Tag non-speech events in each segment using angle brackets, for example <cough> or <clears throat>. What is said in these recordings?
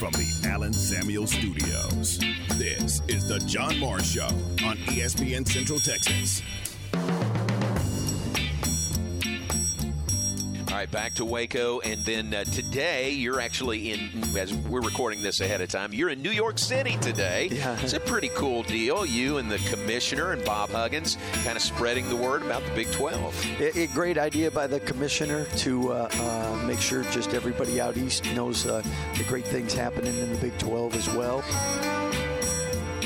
from the Allen Samuel Studios. This is the John Morris Show on ESPN Central Texas. Right, back to Waco, and then uh, today you're actually in. As we're recording this ahead of time, you're in New York City today. Yeah. it's a pretty cool deal. You and the commissioner and Bob Huggins kind of spreading the word about the Big 12. A, a great idea by the commissioner to uh, uh, make sure just everybody out east knows uh, the great things happening in the Big 12 as well.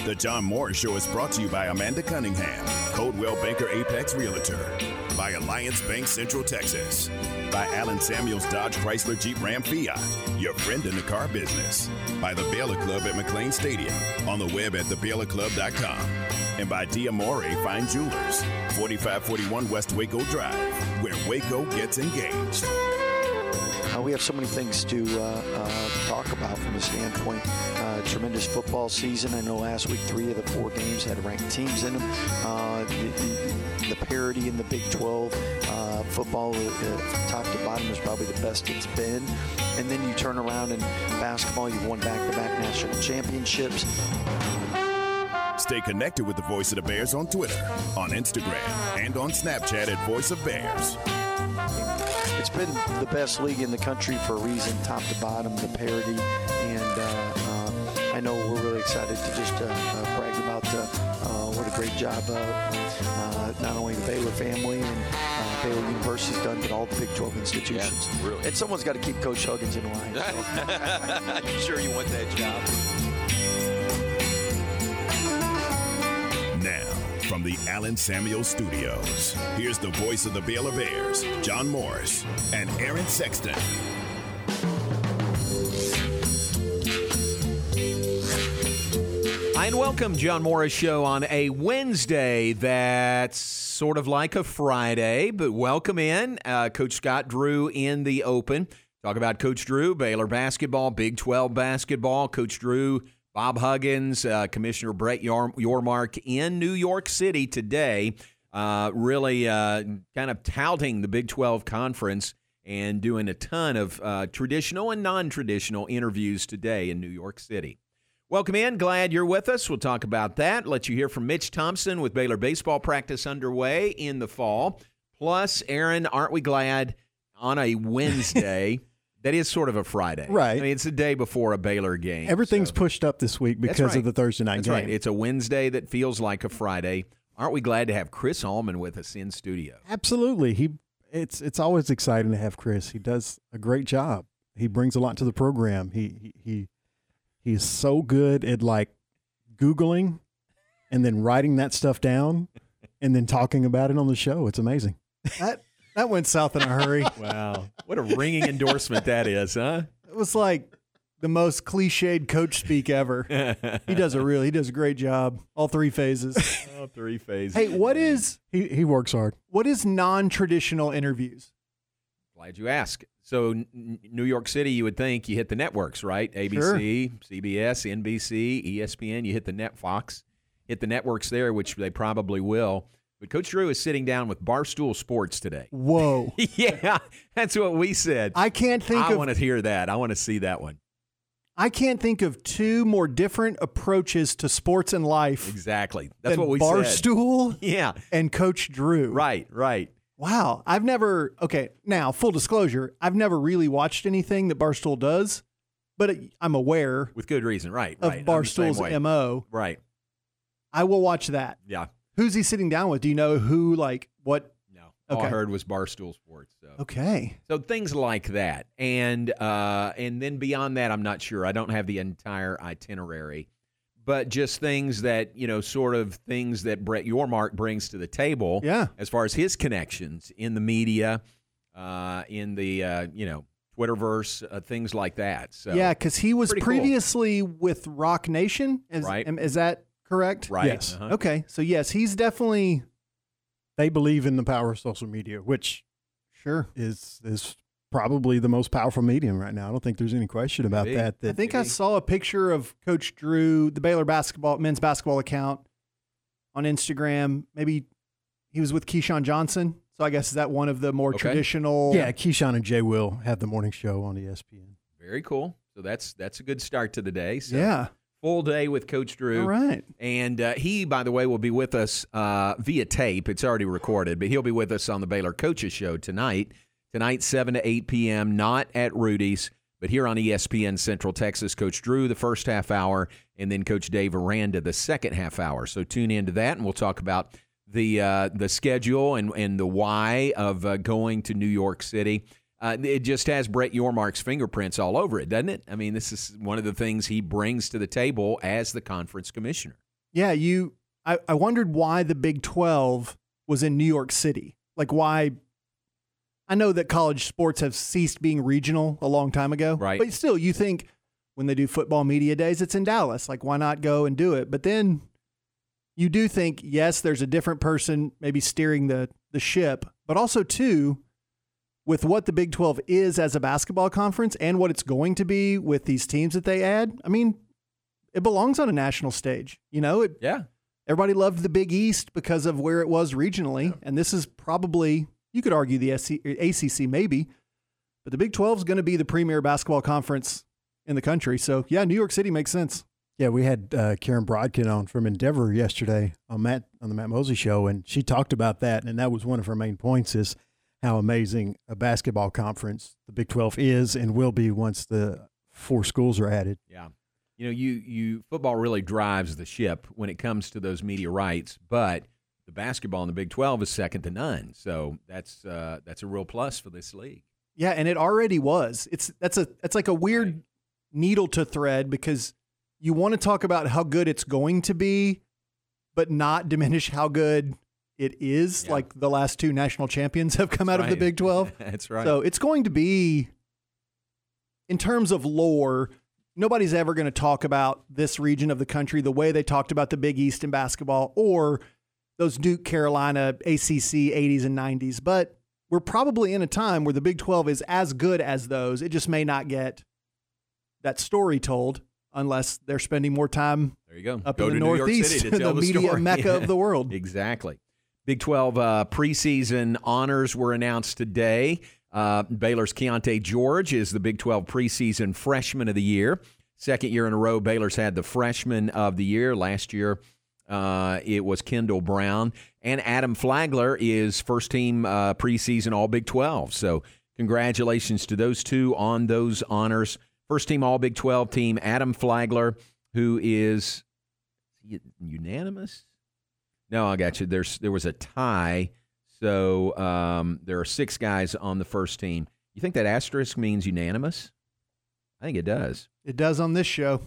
The John Morris Show is brought to you by Amanda Cunningham, Coldwell Banker Apex Realtor, by Alliance Bank Central Texas, by Allen Samuels Dodge Chrysler Jeep Ram Fiat, your friend in the car business, by the Baylor Club at McLane Stadium, on the web at thebaylorclub.com, and by Diamore Fine Jewelers, 4541 West Waco Drive, where Waco gets engaged. Uh, we have so many things to uh, uh, talk about from the standpoint. Uh, tremendous football season. I know last week three of the four games had ranked teams in them. Uh, the, the, the parity in the Big 12 uh, football, uh, top to bottom, is probably the best it's been. And then you turn around in basketball, you've won back-to-back national championships. Stay connected with the Voice of the Bears on Twitter, on Instagram, and on Snapchat at Voice of Bears. It's been the best league in the country for a reason, top to bottom, the parity, and uh, uh, I know we're really excited to just uh, uh, brag about the uh, what a great job uh, uh, not only the Baylor family and uh, Baylor University's done, but all the Big 12 institutions. Yeah, really. And someone's got to keep Coach Huggins in line. so. <laughs> I'm sure you want that job. Now, from the Allen Samuel Studios, here's the voice of the Baylor Bears, John Morris, and Aaron Sexton. Welcome, John Morris Show on a Wednesday that's sort of like a Friday, but welcome in. Uh, Coach Scott Drew in the open. Talk about Coach Drew, Baylor basketball, Big 12 basketball. Coach Drew, Bob Huggins, uh, Commissioner Brett Yor- Yormark in New York City today, uh, really uh, kind of touting the Big 12 conference and doing a ton of uh, traditional and non traditional interviews today in New York City. Welcome in. Glad you're with us. We'll talk about that. Let you hear from Mitch Thompson with Baylor baseball practice underway in the fall. Plus, Aaron, aren't we glad on a Wednesday? <laughs> that is sort of a Friday. Right. I mean, it's the day before a Baylor game. Everything's so- pushed up this week because right. of the Thursday night That's game. right. It's a Wednesday that feels like a Friday. Aren't we glad to have Chris Allman with us in studio? Absolutely. He it's it's always exciting to have Chris. He does a great job. He brings a lot to the program. He he, he he's so good at like googling and then writing that stuff down and then talking about it on the show. It's amazing. That that went south in a hurry. <laughs> Wow. What a ringing endorsement that is, huh? It was like the most cliched coach speak ever. <laughs> He does a really he does a great job. All three phases. <laughs> All three phases. Hey, what is He he works hard. what is non-traditional interviews? Glad you asked. So, N- New York City, you would think you hit the networks, right? ABC, CBS, NBC, ESPN. You hit the net Fox, hit the networks there, which they probably will. But Coach Drew is sitting down with Barstool Sports today. Whoa. <laughs> yeah, that's what we said. I can't think of I of want to hear that. I want to see that one. I can't think of two more different approaches to sports and life Exactly. That's what we said. Barstool <laughs> Yeah. and Coach Drew. Right. Right. Wow. I've never okay, now full disclosure, I've never really watched anything that Barstool does, but it, I'm aware With good reason. Right. of right. I'm the same Barstool's. MO. Right. I will watch that. Yeah. Who's he sitting down with? Do you know who like what No. All I heard was Barstool Sports. So. Okay. So things like that, and uh, and then beyond that, I'm not sure. I don't have the entire itinerary, but just things that you know, sort of things that Brett Yormark brings to the table. Yeah. As far as his connections in the media, uh, in the uh, you know Twitterverse, uh, things like that. So yeah, because he was pretty cool. previously with Roc Nation. Is, Right. Is that correct? right. Yes. Uh-huh. Okay. So yes, he's definitely They believe in the power of social media, which sure. is is probably the most powerful medium right now. I don't think there's any question about Maybe. that. I That think I saw a picture of Coach Drew, the Baylor basketball men's basketball account on Instagram. Maybe he was with Keyshawn Johnson. So I guess is that one of the more Okay. traditional yeah, Keyshawn and Jay will have the morning show on ESPN. Very cool. So that's that's a good start to the day. So Yeah. full day with Coach Drew. All right. And uh, he, by the way, will be with us uh, via tape. It's already recorded, but he'll be with us on the Baylor Coaches Show tonight. Tonight, 7 to 8 p.m., not at Rudy's, but here on ESPN Central Texas. Coach Drew, the first half hour, and then Coach Dave Aranda, the second half hour. So tune into that, and we'll talk about the uh, the schedule and, and the why of uh, going to New York City. Uh, it just has Brett Yormark's fingerprints all over it, doesn't it? I mean, this is one of the things he brings to the table as the conference commissioner. Yeah, you. I, I wondered why the Big 12 was in New York City. Like, why. I know that college sports have ceased being regional a long time ago. Right. But still, you think when they do football media days, it's in Dallas. Like, why not go and do it? But then you do think, yes, there's a different person maybe steering the, the ship, but also, too, with what the Big 12 is as a basketball conference and what it's going to be with these teams that they add, I mean, it belongs on a national stage. You know, it, Yeah. everybody loved the Big East because of where it was regionally, and this is probably you could argue the SC, ACC maybe, but the Big 12 is going to be the premier basketball conference in the country. So yeah, New York City makes sense. Yeah, we had uh, Karen Brodkin on from Endeavor yesterday on Matt on the Matt Mosley show, and she talked about that, and that was one of her main points is how amazing a basketball conference the Big Twelve is and will be once the four schools are added. Yeah. You know, you you football really drives the ship when it comes to those media rights, but the basketball in the Big 12 is second to none. So that's uh, that's a real plus for this league. Yeah, and it already was. It's that's a that's like a weird needle to thread because you want to talk about how good it's going to be, but not diminish how good it is. Yeah. Like the last two national champions have come out of the Big 12. <laughs> that's right. So it's going to be, in terms of lore, nobody's ever going to talk about this region of the country the way they talked about the Big East in basketball or those Duke, Carolina, ACC 80s and 90s. But we're probably in a time where the Big 12 is as good as those. It just may not get that story told unless they're spending more time there you go. up Go in the to New York Northeast, <laughs> the tell media story. mecca of the world. <laughs> Exactly. Big 12 uh, preseason honors were announced today. Uh, Baylor's Keyonte George is the Big 12 preseason freshman of the year. Second year in a row, Baylor's had the freshman of the year. Last year, uh, it was Kendall Brown. And Adam Flagler is first team uh, preseason All Big 12. So, congratulations to those two on those honors. First team All Big 12 team, Adam Flagler, who is unanimous? No, I got you. There's there was a tie, so um, there are six guys on the first team. You think that asterisk means unanimous? I think it does. It does on this show.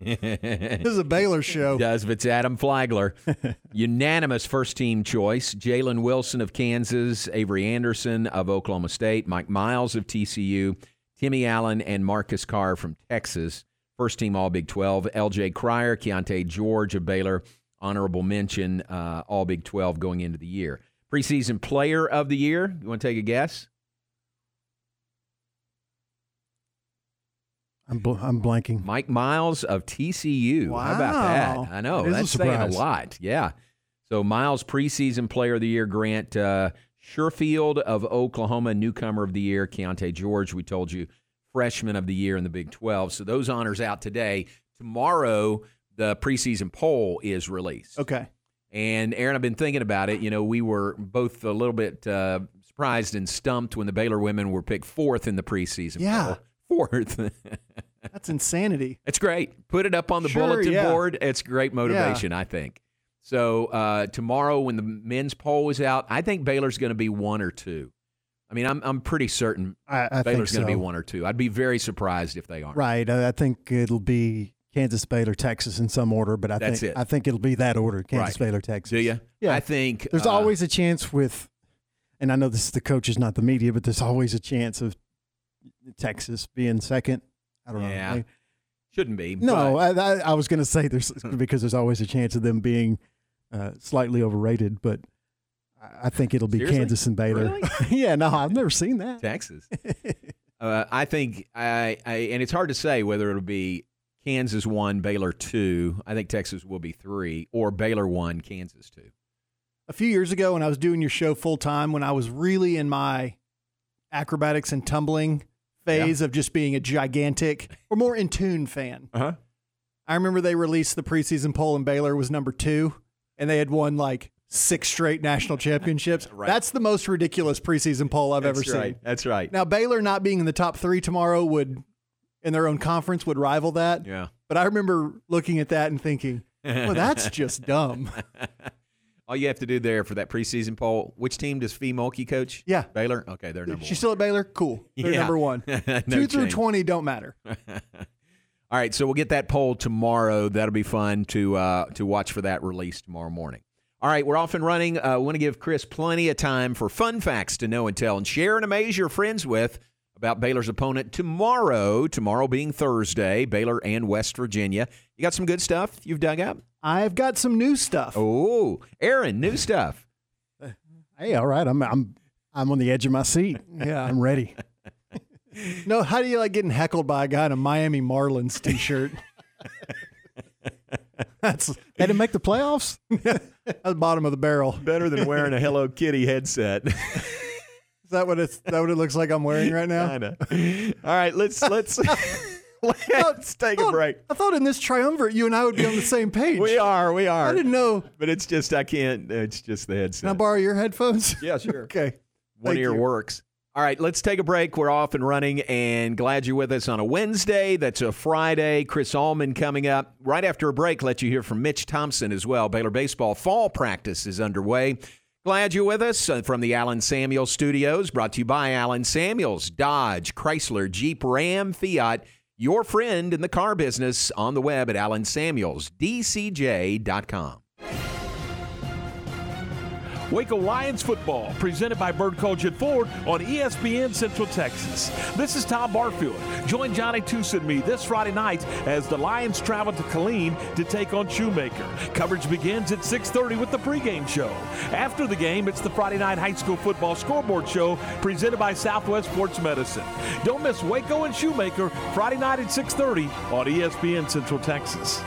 <laughs> This is a Baylor show. does if it's Adam Flagler. <laughs> unanimous first team choice. Jalen Wilson of Kansas, Avery Anderson of Oklahoma State, Mike Miles of TCU, Timmy Allen, and Marcus Carr from Texas. First team All Big 12. LJ Cryer, Keyonte George of Baylor. Honorable mention, uh, All Big 12 going into the year. Preseason Player of the Year. You want to take a guess? I'm bl- I'm blanking. Mike Miles of TCU. How about Wow. that? I know. That is a saying a lot. Yeah. So Miles preseason player of the year, Grant uh, Sherfield of Oklahoma, newcomer of the year, Keyonte George, we told you, freshman of the year in the Big 12. So those honors out today. Tomorrow, the preseason poll is released. Okay. And Aaron, I've been thinking about it. You know, we were both a little bit uh, surprised and stumped when the Baylor women were picked fourth in the preseason Yeah. poll. Fourth. <laughs> That's insanity. It's great. Put it up on the Sure, bulletin yeah. board. It's great motivation, I think. So uh, tomorrow, when the men's poll is out, I think Baylor's going to be one or two. I mean, I'm I'm pretty certain I, I Baylor's so. going to be one or two. I'd be very surprised if they aren't. Right. I, I think it'll be Kansas, Baylor, Texas in some order, but I That's think it. I think it'll be that order: Kansas, Right. Baylor, Texas. Do you? Yeah. I think There's uh, always a chance with, and I know this is the coaches, not the media, but there's always a chance of Texas being second. I don't Yeah, know. Like, shouldn't be. no, I, I, I was going to say there's <laughs> because there's always a chance of them being uh, slightly overrated, but I- I think it'll be Seriously? Kansas and Baylor. Really? <laughs> yeah, no, I've never seen that. Texas. <laughs> uh, I think I, I and it's hard to say whether it'll be Kansas one, Baylor two. I think Texas will be three, or Baylor one, Kansas two. a few years ago when I was doing your show full time, when I was really in my acrobatics and tumbling phase of just being a gigantic or more in tune fan. Uh-huh. I remember they released the preseason poll and Baylor was number two, and they had won like six straight national championships. <laughs> Right. That's the most ridiculous preseason poll I've ever right. seen. That's right. Now Baylor not being in the top three tomorrow would, in their own conference, would rival that. Yeah. But I remember looking at that and thinking, well, that's just dumb. <laughs> All you have to do there for that preseason poll, which team does Fee Mulkey coach? Yeah. Baylor? Okay, they're number one. She's one. still at Baylor? Cool. They're Yeah. number one. <laughs> No Two through 20 don't matter. <laughs> All right, so we'll get that poll tomorrow. That'll be fun to uh, to watch for that release tomorrow morning. All right, we're off and running. Uh, we want to give Chris plenty of time for fun facts to know and tell, and share and amaze your friends with about Baylor's opponent tomorrow. Tomorrow being Thursday, Baylor and West Virginia. You got some good stuff you've dug up. I've got some new stuff. Oh, Aaron, new stuff. <laughs> Hey, all right. I'm I'm I'm on the edge of my seat. Yeah. I'm ready. <laughs> No, how do you like getting heckled by a guy in a Miami Marlins t-shirt? <laughs> That's They didn't make the playoffs. at the bottom of the barrel. Better than wearing a Hello Kitty headset. Is that what it's that what it looks like I'm wearing right now? Kinda. All right, let's let's <laughs> let's <laughs> take a break. I thought in this triumvirate you and I would be on the same page. We are, we are. I didn't know. But it's just I can't. It's just the headset. Can I borrow your headphones? <laughs> yeah, sure. okay. One Thank ear you. works. All right, let's take a break. We're off and running, and glad you're with us on a Wednesday. That's a Friday. Chris Allman coming up right after a break. Let you hear from Mitch Thompson as well. Baylor baseball fall practice is underway. Glad you're with us uh, from the Allen Samuels Studios. Brought to you by Allen Samuels, Dodge, Chrysler, Jeep, Ram, Fiat. Your friend in the car business on the web at AllenSamuelsDCJ.com. Waco Lions football, presented by Bird Kultgen Ford on ESPN Central Texas. This is Tom Barfield. Join Johnny Toos and me this Friday night as the Lions travel to Killeen to take on Shoemaker. Coverage begins at 6:30 with the pregame show. After the game, it's the Friday night high school football scoreboard show presented by Southwest Sports Medicine. Don't miss Waco and Shoemaker Friday night at 6:30 on ESPN Central Texas.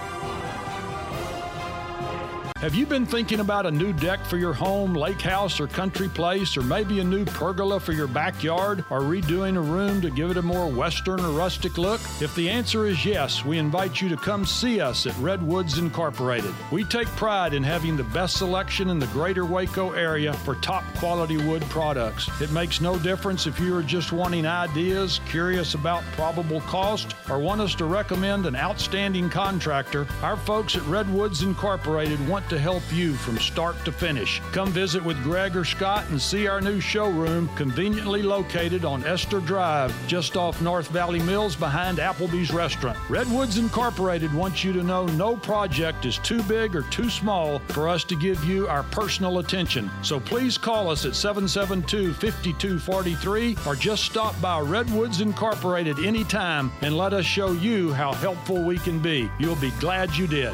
Have you been thinking about a new deck for your home, lake house, or country place, or maybe a new pergola for your backyard, or redoing a room to give it a more western or rustic look? If the answer is yes, we invite you to come see us at Redwoods Incorporated. We take pride in having the best selection in the greater Waco area for top quality wood products. It makes no difference if you are just wanting ideas, curious about probable cost, or want us to recommend an outstanding contractor. Our folks at Redwoods Incorporated want to help you from start to finish. Come visit with Greg or Scott and see our new showroom conveniently located on Esther Drive, just off North Valley Mills behind Applebee's restaurant. Redwoods Incorporated wants you to know no project is too big or too small for us to give you our personal attention. So please call us at 772 5243 or just stop by Redwoods Incorporated anytime and let us show you how helpful we can be. You'll be glad you did.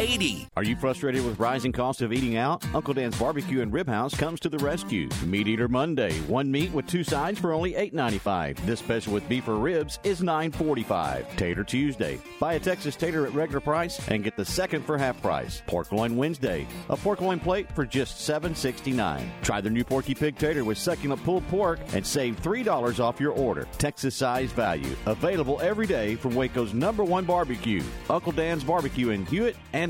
8080. Are you frustrated with rising costs of eating out? Uncle Dan's Barbecue and Rib House comes to the rescue. Meat Eater Monday, one meat with two sides for only $8.95. This special with beef or ribs is $9.45. Tater Tuesday, buy a Texas tater at regular price and get the second for half price. Pork loin Wednesday, a pork loin plate for just $7.69. Try their new Porky Pig Tater with succulent pulled pork and save $3 off your order. Texas size value. Available every day from Waco's number one barbecue. Uncle Dan's Barbecue in Hewitt and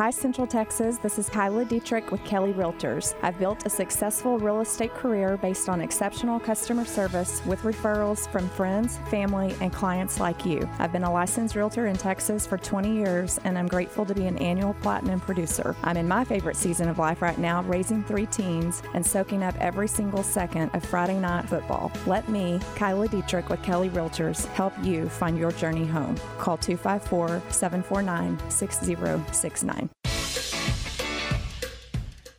Hi, Central Texas. This is Kyla Dietrich with Kelly Realtors. I've built a successful real estate career based on exceptional customer service with referrals from friends, family, and clients like you. I've been a licensed realtor in Texas for 20 years, and I'm grateful to be an annual platinum producer. I'm in my favorite season of life right now, raising three teens and soaking up every single second of Friday night football. Let me, Kyla Dietrich with Kelly Realtors, help you find your journey home. Call 254 749 6069. Amazon.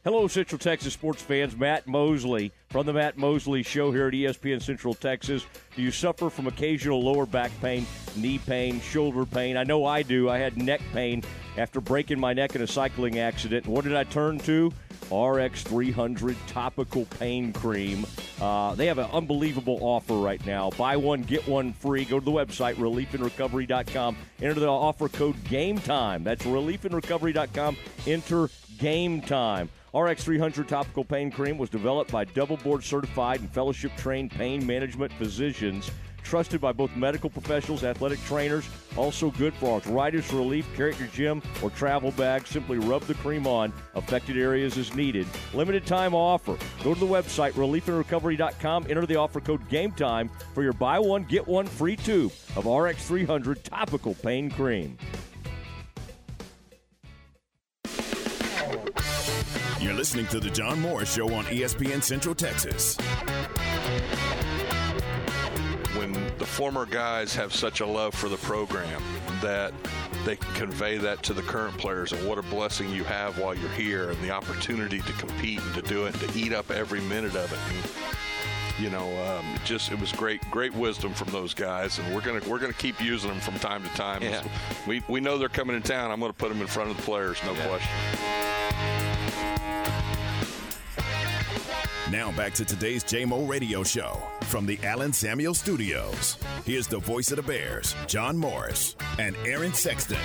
Hello, Central Texas sports fans. Matt Mosley from the Matt Mosley Show here at ESPN Central Texas. Do you suffer from occasional lower back pain, knee pain, shoulder pain? I know I do. I had neck pain after breaking my neck in a cycling accident. What did I turn to? RX 300 topical pain cream. Uh, they have an unbelievable offer right now. Buy one, get one free. Go to the website, reliefandrecovery.com. Enter the offer code GAME TIME. That's reliefandrecovery.com. Enter GAME TIME. RX 300 topical pain cream was developed by double board certified and fellowship trained pain management physicians. Trusted by both medical professionals, athletic trainers, also good for arthritis relief. Carry your gym or travel bag. Simply rub the cream on affected areas as needed. Limited time offer. Go to the website reliefandrecovery.com. Enter the offer code Game Time for your buy one get one free tube of RX 300 topical pain cream. You're listening to The John Morris Show on ESPN Central Texas. When the former guys have such a love for the program that they can convey that to the current players and what a blessing you have while you're here and the opportunity to compete and to do it and to eat up every minute of it. And, you know, um, it just it was great, great wisdom from those guys, and we're gonna we're gonna keep using them from time to time. Yeah. We we know they're coming in town. I'm gonna put them in front of the players, no question. Now back to today's JMO Radio Show from the Allen Samuel Studios. Here's the voice of the Bears, John Morris and Aaron Sexton.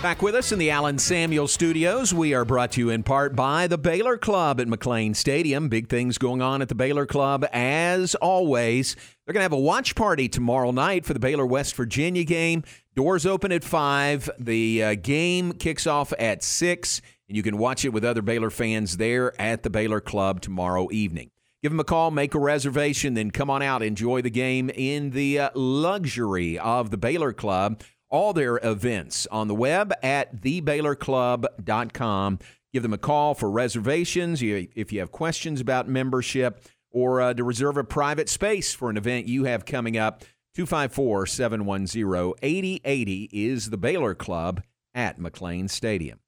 Back with us in the Allen Samuel Studios, we are brought to you in part by the Baylor Club at McLane Stadium. Big things going on at the Baylor Club as always. They're going to have a watch party tomorrow night for the Baylor West Virginia game. Doors open at 5. The uh, game kicks off at 6, and you can watch it with other Baylor fans there at the Baylor Club tomorrow evening. Give them a call, make a reservation, then come on out, enjoy the game in the uh, luxury of the Baylor Club all their events on the web at thebaylorclub.com. Give them a call for reservations if you have questions about membership or uh, to reserve a private space for an event you have coming up. 254 710 8080 is the Baylor Club at McLane Stadium.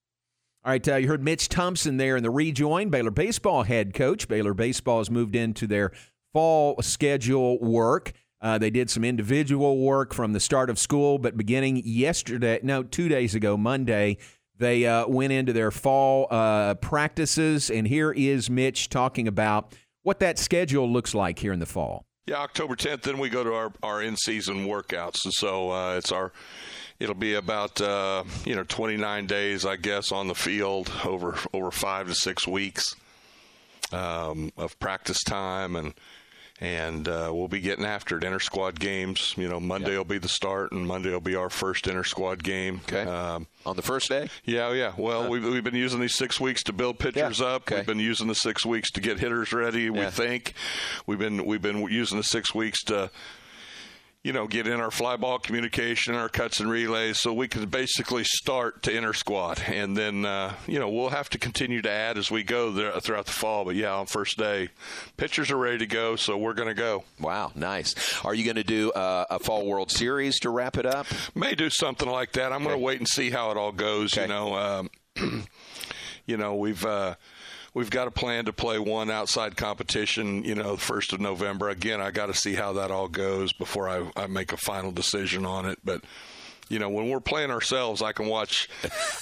All right, uh, you heard Mitch Thompson there in the rejoin, Baylor baseball head coach. Baylor baseball has moved into their fall schedule work. Uh, they did some individual work from the start of school, but beginning yesterday, no, two days ago, Monday, they uh, went into their fall uh, practices. And here is Mitch talking about what that schedule looks like here in the fall. Yeah, October 10th, then we go to our, our in season workouts. And so uh, it's our. It'll be about uh, you know 29 days, I guess, on the field over over five to six weeks um, of practice time, and and uh, we'll be getting after it. Inter squad games. You know, Monday will be the start, and Monday will be our first inter squad game. Okay. Um, On the first day. Yeah, yeah. Well, we've, we've been using these six weeks to build pitchers Yeah, up. okay. We've been using the six weeks to get hitters ready. We think we've been we've been using the six weeks to. You know, get in our fly ball communication, our cuts and relays, so we can basically start to inter squad, and then uh, you know we'll have to continue to add as we go there, throughout the fall. But yeah, on first day, pitchers are ready to go, so we're going to go. Wow, nice. Are you going to do uh, a fall World Series to wrap it up? May do something like that. I'm going to wait and see how it all goes. You know, um, <clears throat> you know we've. Uh, we've got a plan to play one outside competition, you know, the first of November. Again, I got to see how that all goes before I, I make a final decision on it. But you know, when we're playing ourselves, I can watch,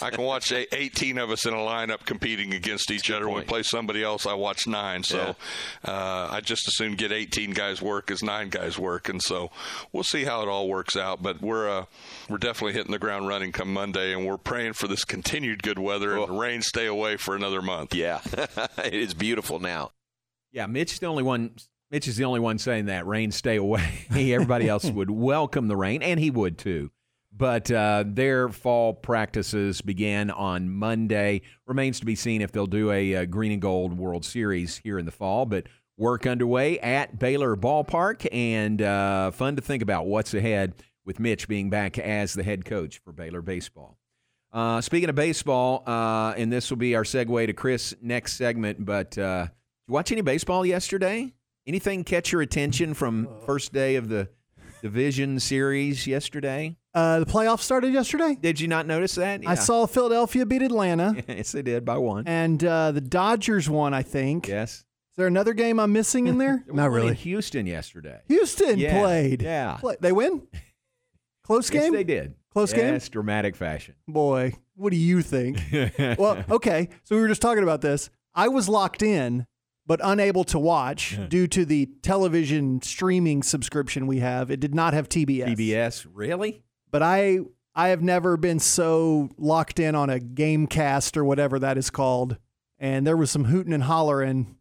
I can watch 18 of us in a lineup competing against each other. When we play somebody else, I watch nine. So uh, I just as soon get 18 guys work as nine guys work, and so we'll see how it all works out. But we're uh, we're definitely hitting the ground running come Monday, and we're praying for this continued good weather and the rain stay away for another month. Yeah, <laughs> it is beautiful now. Yeah, Mitch the only one. Mitch is the only one saying that rain stay away. <laughs> Everybody else would welcome the rain, and he would too. But uh, their fall practices began on Monday. Remains to be seen if they'll do a, uh green and gold World Series here in the fall. But work underway at Baylor Ballpark, and uh, fun to think about what's ahead with Mitch being back as the head coach for Baylor baseball. Uh, speaking of baseball, uh, and this will be our segue to Chris' next segment. But uh, did you watch any baseball yesterday? Anything catch your attention from first day of the division series yesterday? Uh, the playoffs started yesterday. Did you not notice that? I saw Philadelphia beat Atlanta. <laughs> yes, they did by one. And uh, the Dodgers won, I think. Yes. Is there another game I'm missing in there? <laughs> Not really. Houston yesterday. Houston Yeah, played. yeah. Play- they win? Close <laughs> Yes, game? they did. Close game? Yes, dramatic fashion. Boy, what do you think? well, okay. So we were just talking about this. I was locked in, but unable to watch due to the television streaming subscription we have. It did not have TBS. TBS, really? But I I have never been so locked in on a game cast or whatever that is called. And there was some hooting and hollering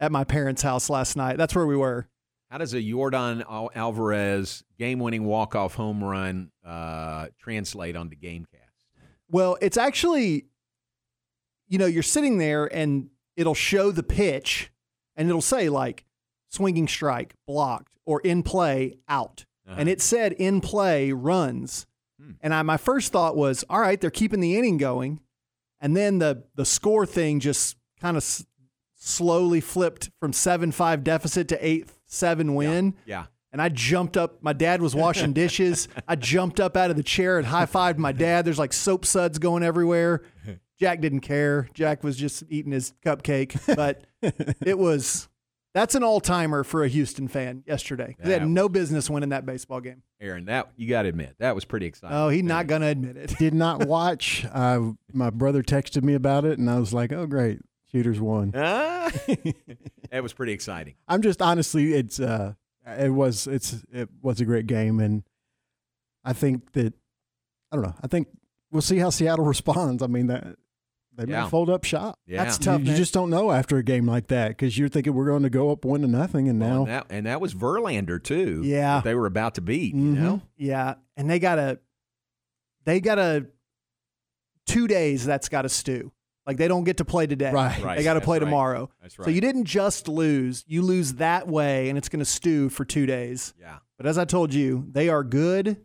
at my parents' house last night. That's where we were. How does a Yordan Alvarez game-winning walk-off home run uh, translate onto GameCast? Well, it's actually, you know, you're sitting there and it'll show the pitch and it'll say like swinging strike, blocked, or in play, out. Uh-huh. And it said in play runs. Hmm. And I, my first thought was, all right, they're keeping the inning going. And then the, the score thing just kind of s- slowly flipped from 7 5 deficit to 8 7 win. Yeah. And I jumped up. My dad was washing dishes. <laughs> I jumped up out of the chair and high fived my dad. There's like soap suds going everywhere. <laughs> Jack didn't care. Jack was just eating his cupcake. But <laughs> it was, that's an all timer for a Houston fan yesterday. They had That no business winning that baseball game. Aaron, that you got to admit that was pretty exciting. Oh, he's not going to admit it. Did not <laughs> watch. Uh, my brother texted me about it, and I was like, "Oh, great, Shooters won." Ah, <laughs> that was pretty exciting. I'm just honestly, it's uh, it was it's it was a great game, and I think that I don't know. I think we'll see how Seattle responds. I mean that they Yeah. may fold up shop. Yeah. That's tough. You, man. just don't know after a game like that because you're thinking we're going to go up one to nothing, and now and, that, and that was Verlander too. Yeah. that they were about to beat. Mhm. You know, Yeah, and they got a, they got a, two days. That's got to stew. Like they don't get to play today. Right. Right, They got to play right. tomorrow. That's right. So you didn't just lose. You lose that way, and it's going to stew for two days. yeah. But as I told you, they are good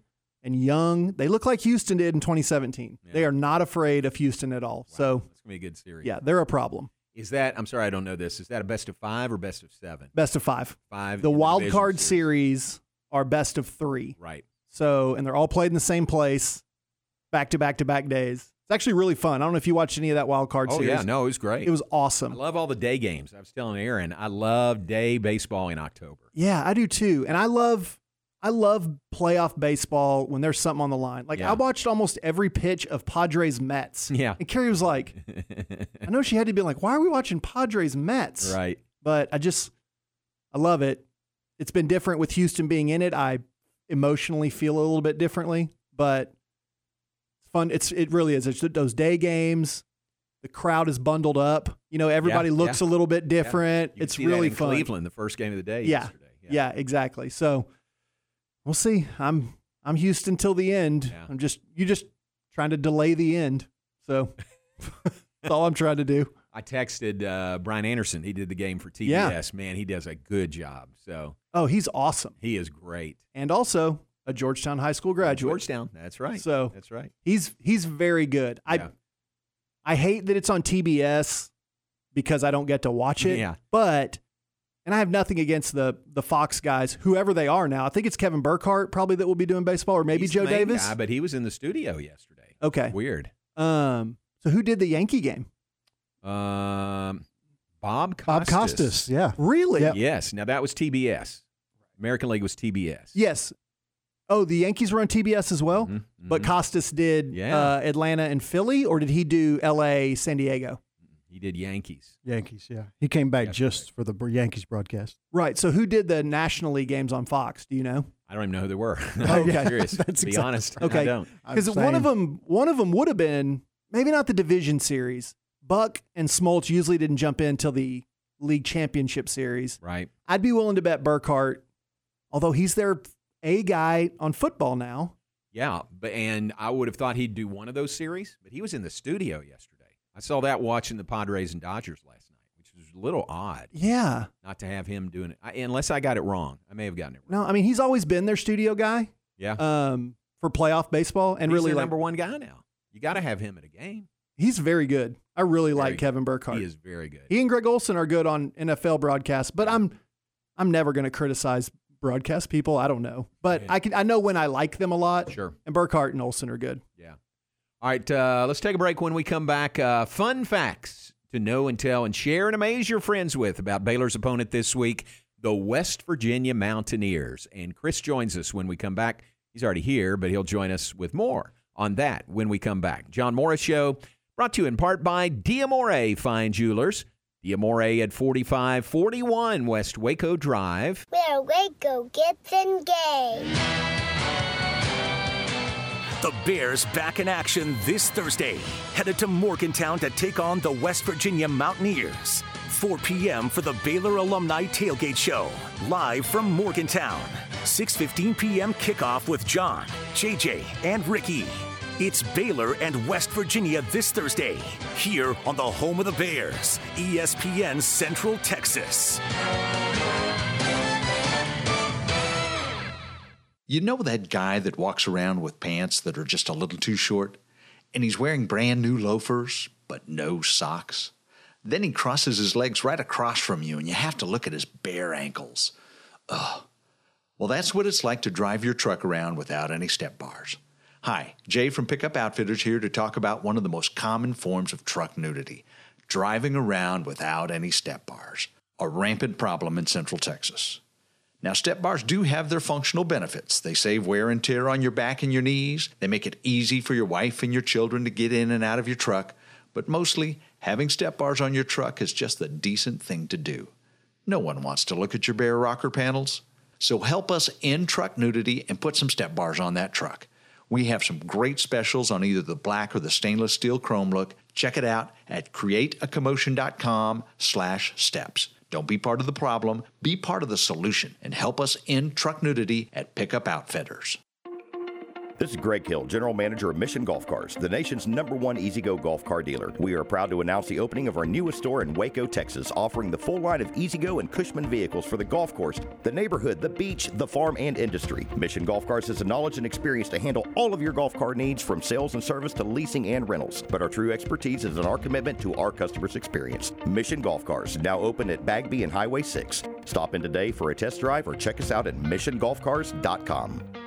and young. They look like Houston did in 2017. They are not afraid of Houston at all. So It's gonna be a good series. yeah, they're a problem. Is that? I'm sorry, I don't know this. Is that a best of five or best of seven? Best of five. Five. The wild card series are best of three. Right. So, and they're all played in the same place, back to back to back days. It's actually really fun. I don't know if you watched any of that wild card Oh series. yeah, no, it was great. It was awesome. I love all the day games. I was telling Aaron, I love day baseball in October. Yeah, I do too. And I love I love playoff baseball when there's something on the line. Like Yeah. I watched almost every pitch of Padres Mets. Yeah. And Carrie was like, <laughs> I know she had to be like, why are we watching Padres Mets? right. But I just I love it. It's been different with Houston being in it. I emotionally feel a little bit differently, but it's fun. It's it really is. It's those day games. The crowd is bundled up. You know, everybody Yeah, looks yeah. a little bit different. It's really fun. Cleveland, the first game of the day Yeah. yesterday. Yeah, exactly. So we'll see. I'm I'm Houston till the end. Yeah. I'm just you just trying to delay the end. So <laughs> that's all I'm trying to do. I texted uh, Brian Anderson. He did the game for TBS. Yeah. Man, he does a good job. So Oh, he's awesome. he is great. And also a Georgetown High School graduate. Georgetown. That's right. So that's right. He's he's very good. I I hate that it's on TBS because I don't get to watch it. Yeah. But and I have nothing against the the Fox guys, whoever they are now. I think it's Kevin Burkhardt probably that will be doing baseball, or maybe He's Joe Davis. guy, but he was in the studio yesterday. Okay. Weird. Um. So who did the Yankee game? Um, Bob Costas. Bob Costas, yeah. Really? Yes. Now that was TBS. American League was TBS. Yes. Oh, the Yankees were on TBS as well, Mm-hmm, but Costas did Yeah. uh, Atlanta and Philly, or did he do L.A. San Diego? He did Yankees. Yankees, yeah. He came back just for the Yankees broadcast. Right. So who did the National League games on Fox? Do you know? I don't even know who they were. <laughs> Okay. Oh, I'm curious. <laughs> That's to be exact- honest, Okay. I don't. Because one of them, one of them would have been maybe not the division series. Buck and Smoltz usually didn't jump in till the league championship series. Right. I'd be willing to bet Burkhardt, although he's their A guy on football now. Yeah, but and I would have thought he'd do one of those series, but he was in the studio yesterday. I saw that watching the Padres and Dodgers last night, which was a little odd. Yeah. Not to have him doing it, I, unless I got it wrong. I may have gotten it wrong. No, I mean he's always been their studio guy. Yeah. Um, for playoff baseball, and He's really like number one guy now. You got to have him at a game. he's very good. I really Very like good. Kevin Burkhardt. He is very good. He and Greg Olsen are good on NFL broadcasts, but I'm I'm never going to criticize broadcast people. I don't know, but I can I know when I like them a lot. Sure. And Burkhardt and Olson are good. Yeah. All right, uh, let's take a break. When we come back, uh, fun facts to know and tell and share and amaze your friends with about Baylor's opponent this week, the West Virginia Mountaineers. And Chris joins us when we come back. He's already here, but he'll join us with more on that when we come back. John Morris Show, brought to you in part by Diamore Fine Jewelers. Diamore at 4541 West Waco Drive. Where Waco gets engaged. The Bears back in action this Thursday. Headed to Morgantown to take on the West Virginia Mountaineers. 4 p.m. for the Baylor Alumni Tailgate Show, live from Morgantown. 6:15 p.m. kickoff with John, JJ, and Ricky. It's Baylor and West Virginia this Thursday, here on the home of the Bears, ESPN Central Texas. You know that guy that walks around with pants that are just a little too short? And he's wearing brand new loafers, but no socks? Then he crosses his legs right across from you, and you have to look at his bare ankles. Ugh. Well, that's what it's like to drive your truck around without any step bars. Hi, Jay from Pickup Outfitters here to talk about one of the most common forms of truck nudity driving around without any step bars, a rampant problem in Central Texas. Now, step bars do have their functional benefits. They save wear and tear on your back and your knees. They make it easy for your wife and your children to get in and out of your truck. But mostly, having step bars on your truck is just the decent thing to do. No one wants to look at your bare rocker panels. So help us end truck nudity and put some step bars on that truck. We have some great specials on either the black or the stainless steel chrome look. Check it out at createacommotion.com slash steps. Don't be part of the problem, be part of the solution, and help us end truck nudity at Pickup Outfitters. This is Greg Hill, General Manager of Mission Golf Cars, the nation's number one E-Z-GO golf car dealer. We are proud to announce the opening of our newest store in Waco, Texas, offering the full line of E-Z-GO and Cushman vehicles for the golf course, the neighborhood, the beach, the farm, and industry. Mission Golf Cars has the knowledge and experience to handle all of your golf car needs from sales and service to leasing and rentals. But our true expertise is in our commitment to our customers' experience. Mission Golf Cars, now open at Bagby and Highway 6. Stop in today for a test drive or check us out at missiongolfcars.com.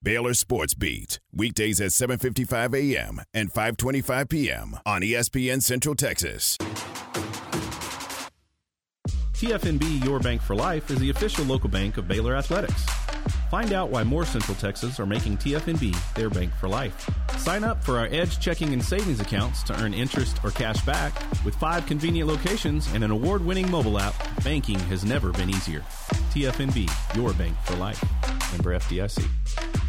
Baylor Sports Beat, weekdays at 7:55 a.m. and 5:25 p.m. on ESPN Central Texas. TFNB Your Bank for Life is the official local bank of Baylor Athletics. Find out why more Central Texas are making TFNB their bank for life. Sign up for our Edge checking and savings accounts to earn interest or cash back. With five convenient locations and an award winning mobile app, banking has never been easier. TFNB, your bank for life. Member FDIC.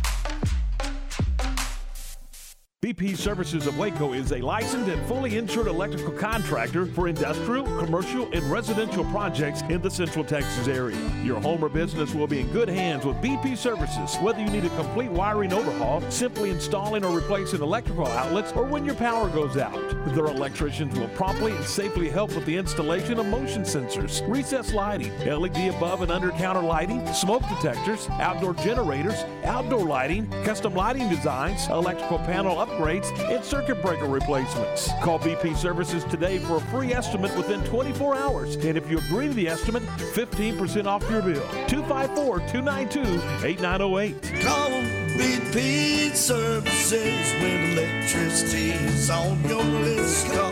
BP Services of Waco is a licensed and fully insured electrical contractor for industrial, commercial, and residential projects in the Central Texas area. Your home or business will be in good hands with BP Services. Whether you need a complete wiring overhaul, simply installing or replacing electrical outlets, or when your power goes out, their electricians will promptly and safely help with the installation of motion sensors, recessed lighting, LED above and under counter lighting, smoke detectors, outdoor generators, outdoor lighting, custom lighting designs, electrical panel upgrades, and circuit breaker replacements. Call BP Services today for a free estimate within 24 hours. And if you agree to the estimate, 15% off your bill. 254 292 8908. Call BP Services when electricity is on your list. Call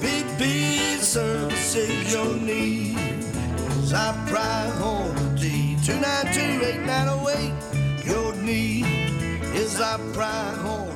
BP Services your need. Our priority 292 8908. Your need is our priority.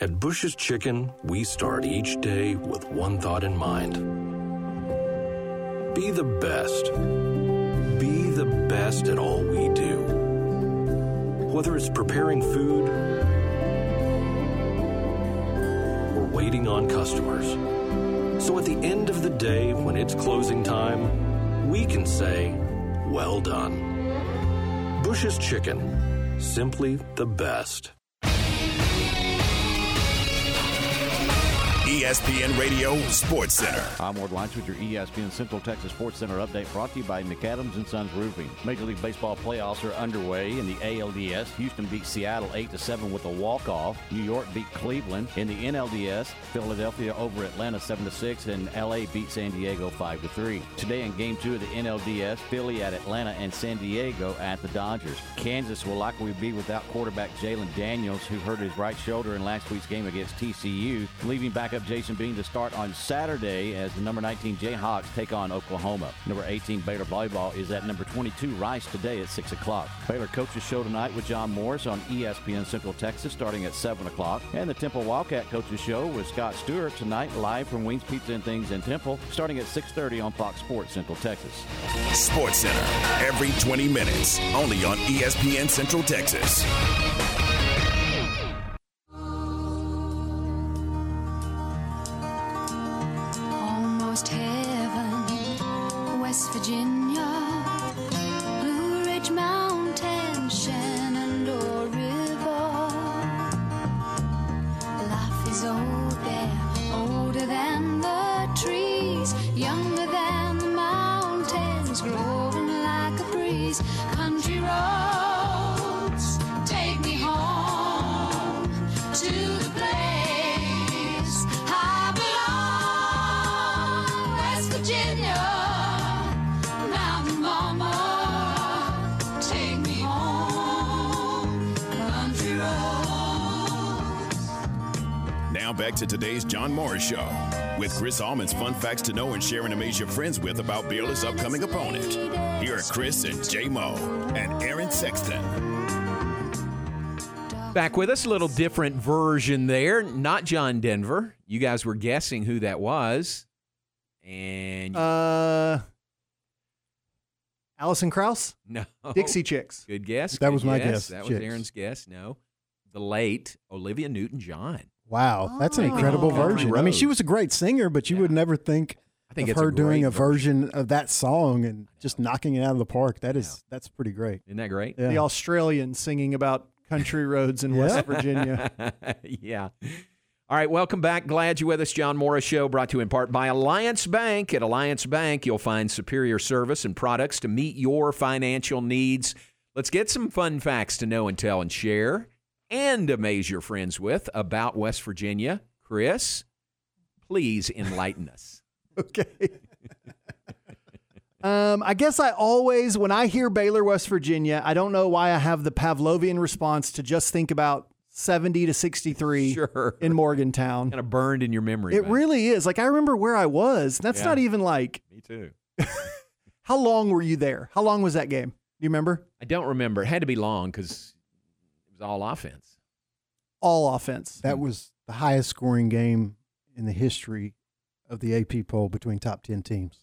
At Bush's Chicken, we start each day with one thought in mind be the best. Be the best at all we do. Whether it's preparing food or waiting on customers. So at the end of the day, when it's closing time, we can say, well done. Bush's Chicken, simply the best. ESPN Radio Sports Center. I'm Ward Lines with your ESPN Central Texas Sports Center update brought to you by McAdams and Sons Roofing. Major League Baseball playoffs are underway in the ALDS. Houston beat Seattle 8 to 7 with a walk-off. New York beat Cleveland. In the NLDS, Philadelphia over Atlanta 7 to 6 and LA beat San Diego 5 to 3. Today in game 2 of the NLDS, Philly at Atlanta and San Diego at the Dodgers. Kansas will likely be without quarterback Jalon Daniels who hurt his right shoulder in last week's game against TCU, leaving backup Jason Bean to start on Saturday as the number 19 Jayhawks take on Oklahoma. Number 18 Baylor Volleyball is at number 22 Rice today at 6 o'clock. Baylor coaches show tonight with John Morris on ESPN Central Texas starting at 7 o'clock. And the Temple Wildcat coaches show with Scott Stewart tonight live from Wings Pizza and Things in Temple starting at 6.30 on Fox Sports Central Texas. Sports Center, every 20 minutes, only on ESPN Central Texas. Almost back to today's John Morris Show with Chris Allman's fun facts to know and share and amaze your friends with about Baylor's upcoming opponent. Here are Chris and J Mo and Aaron Sexton. Back with us, a little different version there. Not John Denver. You guys were guessing who that was. And Uh, Alison Krauss? no. Dixie Chicks. Good guess. That good was my guess, That was Chicks. Aaron's guess. No. The late Olivia Newton John. Wow, that's an incredible Oh. version. I mean, she was a great singer, but you would never think, I think of it's a her doing a version of that song and just knocking it out of the park. That is that's pretty great. Isn't that great? Yeah. The Australian singing about country roads in West Virginia. <laughs> yeah. All right, welcome back. Glad you're with us. John Morris Show brought to you in part by Alliance Bank. At Alliance Bank, you'll find superior service and products to meet your financial needs. Let's get some fun facts to know and tell and share and amaze your friends with about West Virginia. Chris, please enlighten us. <laughs> Okay. Um, I guess I always, when I hear Baylor, West Virginia, I don't know why I have the Pavlovian response to just think about 70 to 63 Sure. in Morgantown. Kind of burned in your memory. It man. really is. Like, I remember where I was. That's Yeah. not even like, Me too. <laughs> how long were you there? How long was that game? Do you remember? I don't remember. It had to be long because all offense. All offense. That was the highest scoring game in the history of the AP poll between top 10 teams.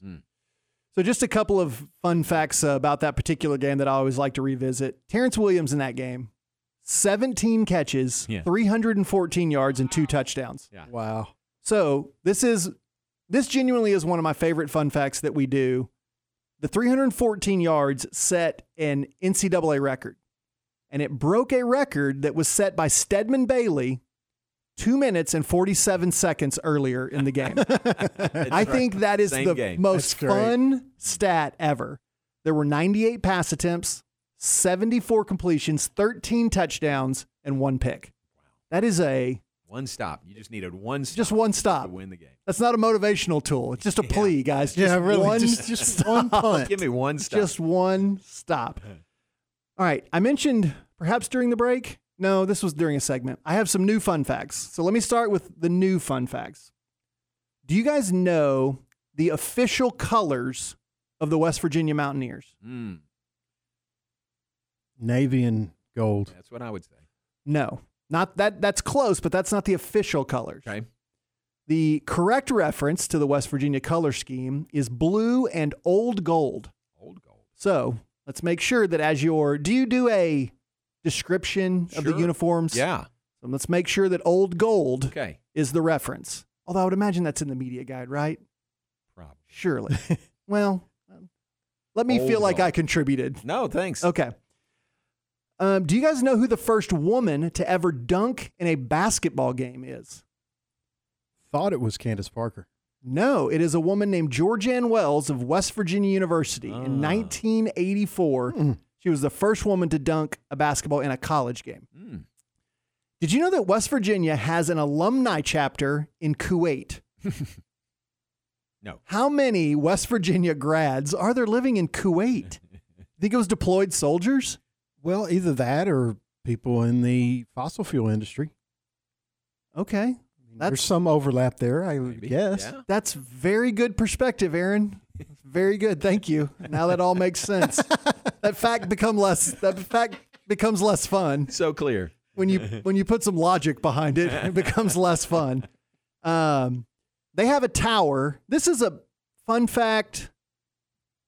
So, just a couple of fun facts uh, about that particular game that I always like to revisit. Terrance Williams in that game, 17 catches, Yeah. 314 yards, and two touchdowns. Yeah. Wow. So, this is this genuinely is one of my favorite fun facts that we do. The 314 yards set an NCAA record, and it broke a record that was set by Stedman Bailey two minutes and 47 seconds earlier in the game. <laughs> I think that is Same the game. most fun stat ever. There were 98 pass attempts, 74 completions, 13 touchdowns, and one pick. That is a One stop. You just needed one stop just one stop. to win the game. That's not a motivational tool. It's just a plea, guys. Yeah, Just really, One just- just <laughs> one punt. Give me one stop. Just one stop. <laughs> All right. I mentioned perhaps during the break. No, this was during a segment. I have some new fun facts. So let me start with the new fun facts. Do you guys know the official colors of the West Virginia Mountaineers? Mm, Navy and gold. that's what I would say. No. Not that that's close, but that's not the official colors. Okay. The correct reference to the West Virginia color scheme is blue and old gold. Old gold. So let's make sure that as your do you do a description of the uniforms? Yeah. So let's make sure that old gold Okay. is the reference. Although I would imagine that's in the media guide, right? Probably. Surely. <laughs> well, um, let me Old feel like gold. I contributed. No, thanks. Okay. Um, do you guys know who the first woman to ever dunk in a basketball game is? Thought it was Candace Parker. No, it is a woman named Georgeann Wells of West Virginia University in 1984. She was the first woman to dunk a basketball in a college game. Mm. Did you know that West Virginia has an alumni chapter in Kuwait? <laughs> No. How many West Virginia grads are there living in Kuwait? <laughs> Think it was deployed soldiers? Well, either that or people in the fossil fuel industry. Okay. There's some overlap there, I Maybe. guess. Yeah. that's very good perspective, Aaron. Very good. Thank you. Now that all makes sense. <laughs> that fact become less that fact becomes less fun. So clear. when you <laughs> when you put some logic behind it, it becomes less fun. Um, they have a tower. This is a fun fact.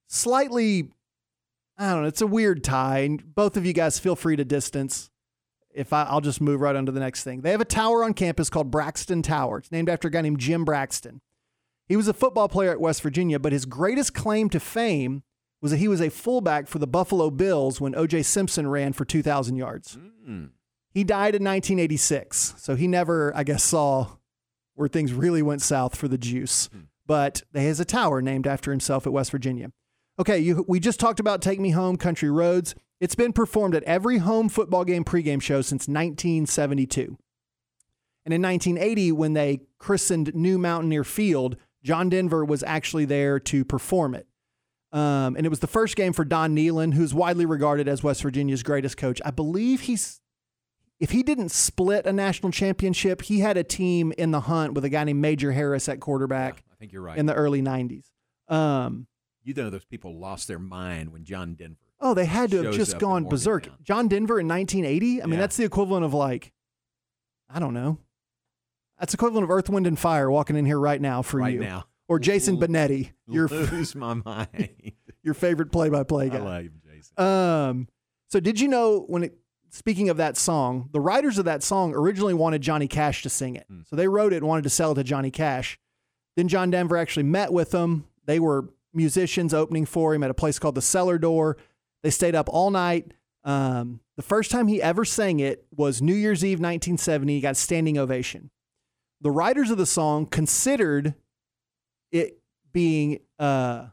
Slightly, I don't know. It's a weird tie. And both of you guys feel free to distance. If I, I'll just move right on to the next thing. They have a tower on campus called Braxton Tower. It's named after a guy named Jim Braxton. He was a football player at West Virginia, but his greatest claim to fame was that he was a fullback for the Buffalo Bills when O.J. Simpson ran for 2,000 yards. Mm. He died in 1986, so he never, I guess, saw where things really went south for the juice. But he has a tower named after himself at West Virginia. Okay, you, we just talked about Take Me Home, Country Roads. It's been performed at every home football game pregame show since 1972. And in 1980, when they christened New Mountaineer Field, John Denver was actually there to perform it. Um, and it was the first game for Don Nehlen, who's widely regarded as West Virginia's greatest coach. I believe he's, if he didn't split a national championship, he had a team in the hunt with a guy named Major Harris at quarterback I think you're right. in the early 90s. Um, you know those people lost their mind when John Denver. Oh, they had to have just gone berserk. Morgantown. John Denver in 1980? I mean, that's the equivalent of like, I don't know. That's equivalent of Earth, Wind, and Fire walking in here right now for Right you. now. Or Jason L- Benetti, your, lose <laughs> my mind. your favorite play by play I guy. love you, Jason. Um, so did you know when it speaking of that song, the writers of that song originally wanted Johnny Cash to sing it. So they wrote it and wanted to sell it to Johnny Cash. Then John Denver actually met with them. They were musicians opening for him at a place called the Cellar Door. They stayed up all night. Um, the first time he ever sang it was New Year's Eve 1970. He got a standing ovation. The writers of the song considered it being uh,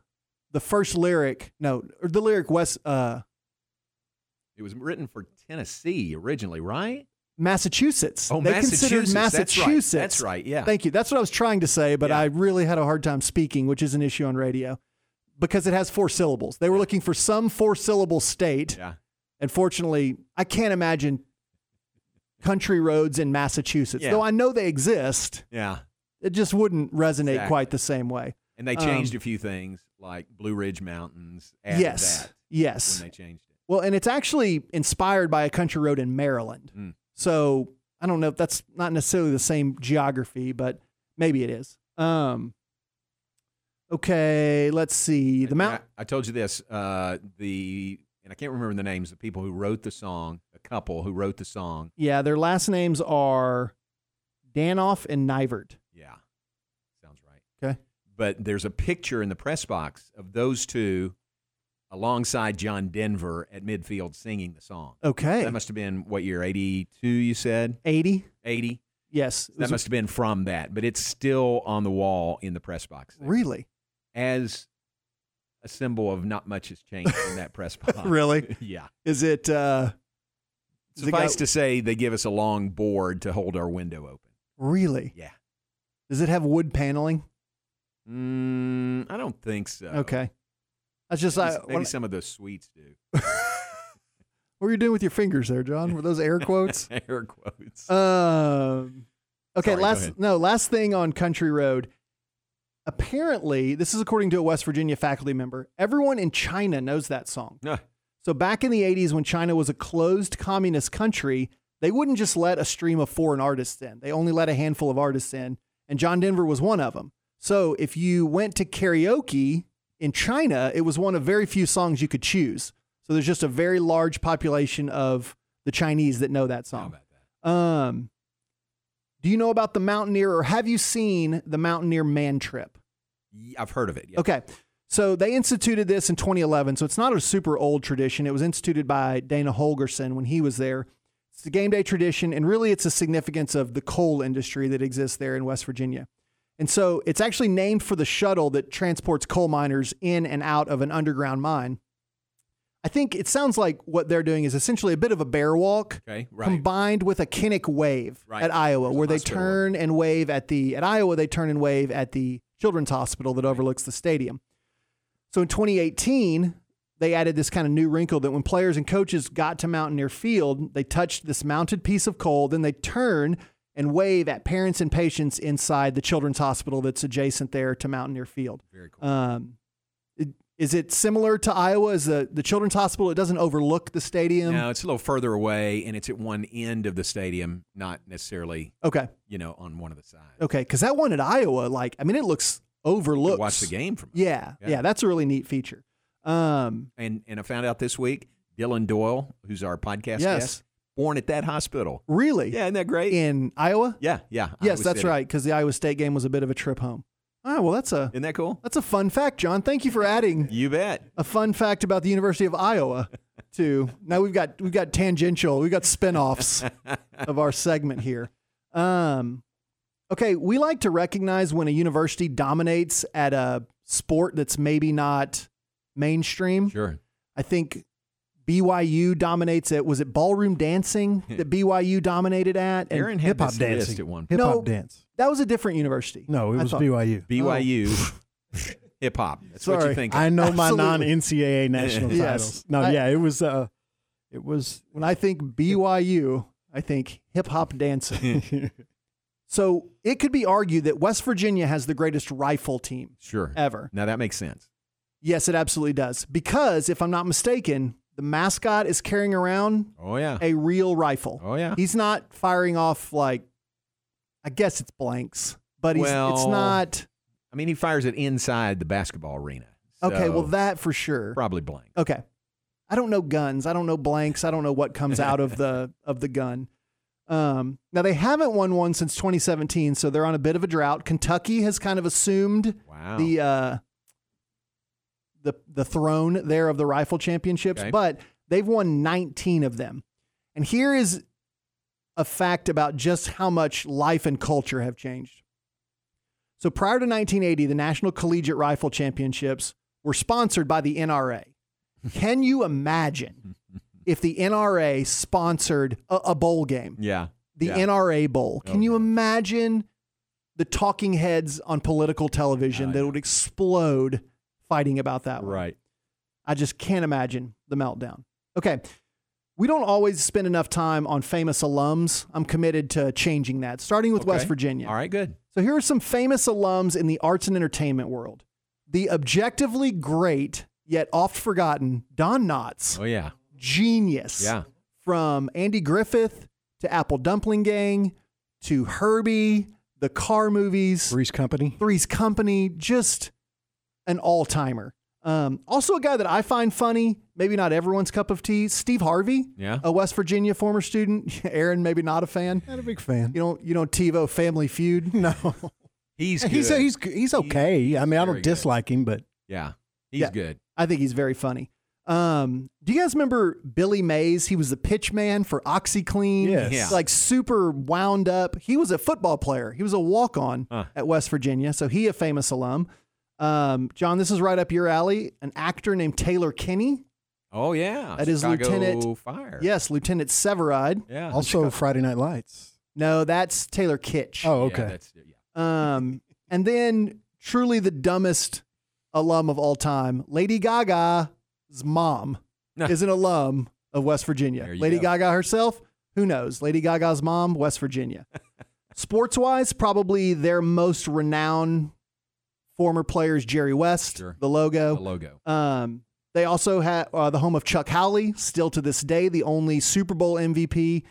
the first lyric, no, or the lyric was. uh, It was written for Tennessee originally, right? Massachusetts. Oh, they considered Massachusetts. That's right. Massachusetts. That's right, yeah. Thank you. That's what I was trying to say, but I really had a hard time speaking, which is an issue on radio because it has four syllables. They were looking for some four syllable state. Yeah. And fortunately, I can't imagine country roads in Massachusetts, Yeah. though I know they exist. Yeah. It just wouldn't resonate Exactly. quite the same way. And they Um, changed a few things, like Blue Ridge Mountains. Yes. that Yes. When they changed it. Well, and it's actually inspired by a country road in Maryland. Mm. So I don't know if that's not necessarily the same geography, but maybe it is. Um, okay, let's see. The Mount. I, I told you this. Uh, the and I can't remember the names. The people who wrote the song, a couple who wrote the song. Yeah, their last names are Danoff and Nivert. Yeah, sounds right. Okay. But there's a picture in the press box of those two alongside John Denver at midfield singing the song. Okay. That must have been what year? 82, you said? 80. 80. Yes. That must have been from that, but it's still on the wall in the press box. there. Really? As a symbol of not much has changed in that press <laughs> box. Really? <laughs> yeah. Is it? Uh, Suffice to say, they give us a long board to hold our window open. Really? Yeah. Does it have wood paneling? Mm, I don't think so. Okay. That's just Maybe, I, maybe some of those suites do. <laughs> what were you doing with your fingers there, John? Were those air quotes? Air quotes. Um, okay, Sorry, last no last thing on Country Road. Apparently, this is according to a West Virginia faculty member. Everyone in China knows that song. So back in the '80s, when China was a closed communist country, they wouldn't just let a stream of foreign artists in. They only let a handful of artists in, and John Denver was one of them. So if you went to karaoke in China, it was one of very few songs you could choose. So there's just a very large population of the Chinese that know that song. Um, do you know about the Mountaineer, or have you seen the Mountaineer Man Trip? I've heard of it. Yeah. Okay. So they instituted this in 2011. So it's not a super old tradition. It was instituted by Dana Holgorsen when he was there. It's a game day tradition, and really it's a significance of the coal industry that exists there in West Virginia. And so it's actually named for the shuttle that transports coal miners in and out of an underground mine. I think it sounds like what they're doing is essentially a bit of a bear walk Okay, right. combined with a Kinnick wave Right. at Iowa, There's where they turn and wave at the at Iowa they turn and wave at the Children's Hospital that overlooks the stadium. So in 2018, they added this kind of new wrinkle that when players and coaches got to Mountaineer Field, they touched this mounted piece of coal, then they turn and wave at parents and patients inside the Children's Hospital that's adjacent there to Mountaineer Field. Very cool. Um, is it similar to Iowa? Is the, the Children's Hospital, it doesn't overlook the stadium? No, it's a little further away, and it's at one end of the stadium, not necessarily. Okay. You know, on one of the sides. Okay, because that one at Iowa, like, I mean, it looks overlooked. watch the game from. Yeah, Yeah. yeah, that's a really neat feature. Um, And and I found out this week, Dylan Doyle, who's our podcast Yes. guest, born at that hospital. really? Yeah, isn't that great? In Iowa? Yeah, yeah. Yes, Iowa that's City. right. Because the Iowa State game was a bit of a trip home. Oh, well, that's a Isn't that cool? that's a fun fact, John. Thank you for adding You bet. a fun fact about the University of Iowa. <laughs> Too now we've got we've got tangential, we've got spin-offs <laughs> of our segment here. Um, okay, we like to recognize when a university dominates at a sport that's maybe not mainstream. Sure. I think BYU dominates it. Was it ballroom dancing <laughs> that BYU dominated at? And Aaron had hip-hop this dancing. at one. Hip No. hop dance. that was a different university. No, it I was thought- BYU. BYU <laughs> hip hop. That's what you Sorry. think. I know my non NCAA <laughs> national Yes. titles. No, I- yeah, it was. Uh, it was. When I think BYU, I think hip hop dancing. so it could be argued that West Virginia has the greatest rifle team Sure. ever. Now that makes sense. Yes, it absolutely does. Because if I'm not mistaken, the mascot is carrying around Oh yeah. a real rifle. Oh yeah. He's not firing off like, I guess it's blanks, but he's, it's Well, not. I mean, he fires it inside the basketball arena. Okay, well, So, that for sure. probably blank. Okay. I don't know guns. I don't know blanks. I don't know what comes out of the <laughs> of the gun. Um, now they haven't won one since 2017, so they're on a bit of a drought. Kentucky has kind of assumed Wow. the uh, the the throne there of the rifle championships, Okay. but they've won 19 of them. And here is a fact about just how much life and culture have changed. So prior to 1980, the National Collegiate Rifle Championships were sponsored by the NRA. <laughs> Can you imagine if the NRA sponsored a, a bowl game, Yeah. the Yeah. NRA Bowl. Can you imagine the talking heads on political television oh, that would explode fighting about that one? Right. I just can't imagine the meltdown. Okay. We don't always spend enough time on famous alums. I'm committed to changing that, starting with West Virginia. All right, good. So here are some famous alums in the arts and entertainment world. The objectively great, yet oft forgotten, Don Knotts. Oh, yeah. Genius. Yeah. From Andy Griffith to Apple Dumpling Gang to Herbie, the car movies. Three's Company. Three's Company, just an all timer. Um, also, a guy that I find funny, maybe not everyone's cup of tea, Steve Harvey, Yeah. a West Virginia former student. <laughs> Aaron, maybe not a fan. Not a big fan. You don't, you don't TiVo Family Feud. <laughs> No, He's he's good. he's he's okay. I mean, I don't good. dislike him, but yeah. He's Yeah. good. I think he's very funny. Um, do you guys remember Billy Mays? He was the pitch man for OxiClean. Yes. Yeah. Like super wound up. He was a football player. He was a walk on Huh. at West Virginia. So he a famous alum. Um, John, this is right up your alley. An actor named Taylor Kinney. Oh, yeah. That is Chicago Lieutenant Fire. Yes, Lieutenant Severide. Yeah. also Friday Night Lights. No, that's Taylor Kitsch. Oh, Yeah, okay. that's, yeah. Um, and then truly the dumbest alum of all time, Lady Gaga's mom is an alum of West Virginia. Lady go. Gaga herself, who knows? Lady Gaga's mom, West Virginia. <laughs> Sports wise, probably their most renowned former players, Jerry West, Sure. the logo. The logo. Um, they also had uh, the home of Chuck Howley, still to this day, the only Super Bowl MVP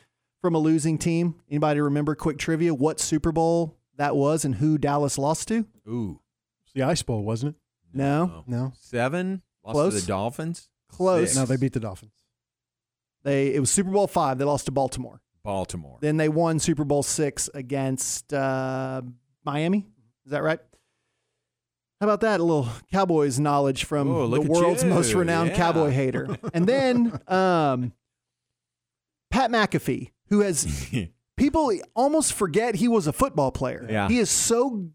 from a losing team. Anybody remember quick trivia? What Super Bowl that was and who Dallas lost to? Ooh. It's the Ice Bowl, wasn't it? No, No, Seven. Lost to Close. the Dolphins. Close. Six. no, they beat the Dolphins. they it was Super Bowl five. They lost to Baltimore. Baltimore. Then they won Super Bowl six against uh, Miami. Is that right? How about that? A little Cowboys knowledge from Oh, the world's you. most renowned Yeah. cowboy hater. And then <laughs> um, Pat McAfee, who has <laughs> people almost forget he was a football player. Yeah. He is so.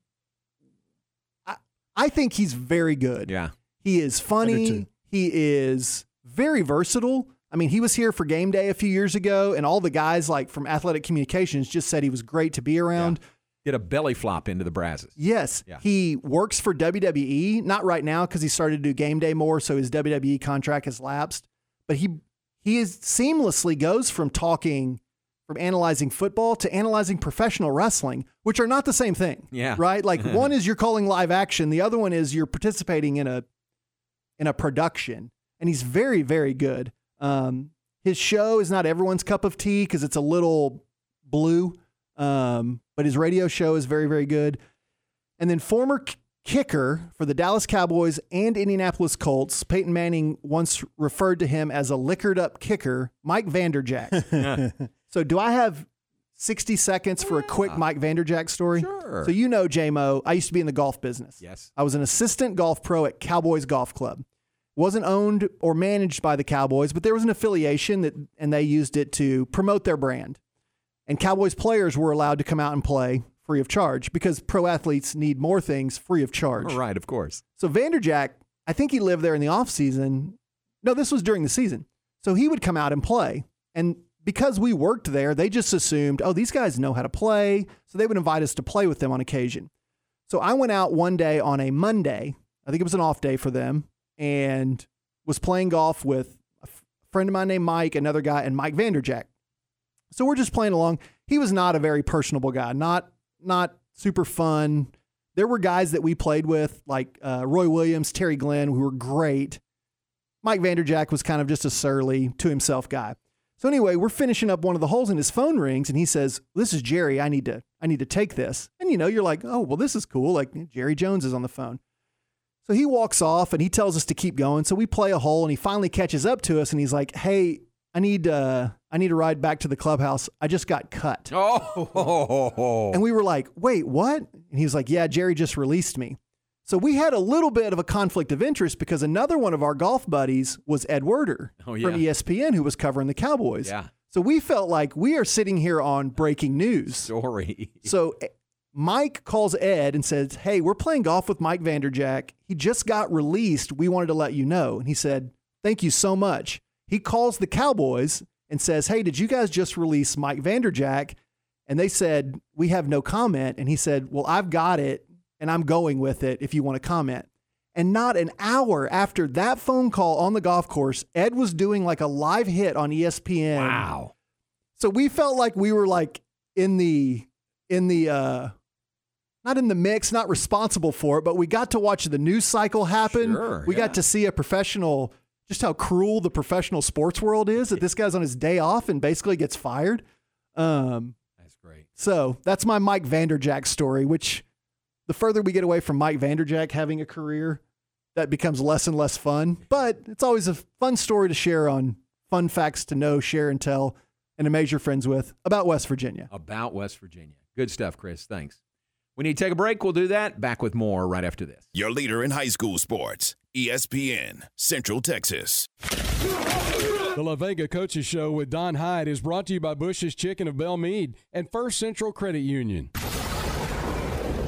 I, I think he's very good. yeah. He is funny. He is very versatile. I mean, he was here for game day a few years ago, and all the guys like from Athletic Communications just said he was great to be around. Get a belly flop into the Brazos. Yes, Yeah. he works for WWE. Not right now because he started to do game day more, so his WWE contract has lapsed. But he he is seamlessly goes from talking from analyzing football to analyzing professional wrestling, which are not the same thing. Yeah. Right? Like <laughs> one is you're calling live action, the other one is you're participating in a in a production. And he's very, very good. Um, his show is not everyone's cup of tea because it's a little blue. Um, but his radio show is very, very good. And then former kicker for the Dallas Cowboys and Indianapolis Colts, Peyton Manning once referred to him as a liquored up kicker, Mike Vanderjagt. <laughs> so do I have 60 seconds for a quick Mike Vanderjagt story? Sure. So you know, JMO, I used to be in the golf business. Yes. I was an assistant golf pro at Cowboys Golf Club. Wasn't owned or managed by the Cowboys, but there was an affiliation that and they used it to promote their brand. And Cowboys players were allowed to come out and play free of charge because pro athletes need more things free of charge. All right, of course. So Vanderjagt, I think he lived there in the off season. No, this was during the season. So he would come out and play. And because we worked there, they just assumed, oh, these guys know how to play. So they would invite us to play with them on occasion. So I went out one day on a Monday. I think it was an off day for them and was playing golf with a friend of mine named Mike, another guy, and Mike Vanderjagt. So we're just playing along. He was not a very personable guy, not not super fun. There were guys that we played with, like uh, Roy Williams, Terry Glenn, who were great. Mike Vanderjagt was kind of just a surly, to himself guy. So anyway, we're finishing up one of the holes, and his phone rings, and he says, "This is Jerry. I need to, I need to take this." And you know, you're like, "Oh, well, this is cool." Like Jerry Jones is on the phone. So he walks off, and he tells us to keep going. So we play a hole, and he finally catches up to us, and he's like, "Hey, I need, uh, I need to ride back to the clubhouse. I just got cut." Oh. And we were like, wait, what? And he was like, yeah, Jerry just released me. So we had a little bit of a conflict of interest because another one of our golf buddies was Ed Werder Oh, yeah. from ESPN who was covering the Cowboys. Yeah. So we felt like we are sitting here on breaking news. Story. So eh, Mike calls Ed and says, Hey, we're playing golf with Mike Vanderjagt. He just got released. We wanted to let you know. And he said, Thank you so much. He calls the Cowboys and says, Hey, did you guys just release Mike Vanderjagt? And they said, We have no comment. And he said, Well, I've got it and I'm going with it if you want to comment. And not an hour after that phone call on the golf course, Ed was doing like a live hit on ESPN. Wow. So we felt like we were like in the in the uh not in the mix, not responsible for it, but we got to watch the news cycle happen. Sure, we yeah. got to see a professional just how cruel the professional sports world is that this guy's on his day off and basically gets fired. Um That's great. so that's my Mike Vanderjagt story, which the further we get away from Mike Vanderjagt having a career, that becomes less and less fun. But it's always a fun story to share on fun facts to know, share, and tell, and amaze your friends with about West Virginia. About West Virginia. Good stuff, Chris. Thanks. We need to take a break. We'll do that. Back with more right after this. Your leader in high school sports, ESPN, Central Texas. The La Vega Coaches Show with Don Hyde is brought to you by Bush's Chicken of Bellmead and First Central Credit Union.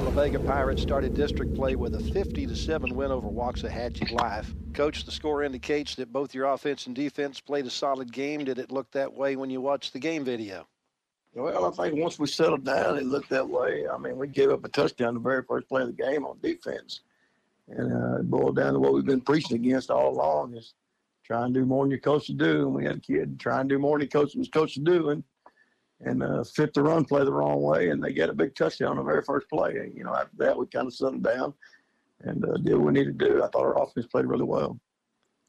La Vega Pirates started district play with a 50 to 7 win over Waxahachie Life. Coach, the score indicates that both your offense and defense played a solid game. Did it look that way when you watched the game video? Well, I think once we settled down, it looked that way. I mean, we gave up a touchdown the very first play of the game on defense. And uh, it boiled down to what we've been preaching against all along is try and do more than your coach to do. And we had a kid try and do more than coach was coached to do and, and uh, fit the run play the wrong way. And they get a big touchdown on the very first play. And, you know, after that, we kind of settled down and uh, did what we needed to do. I thought our offense played really well.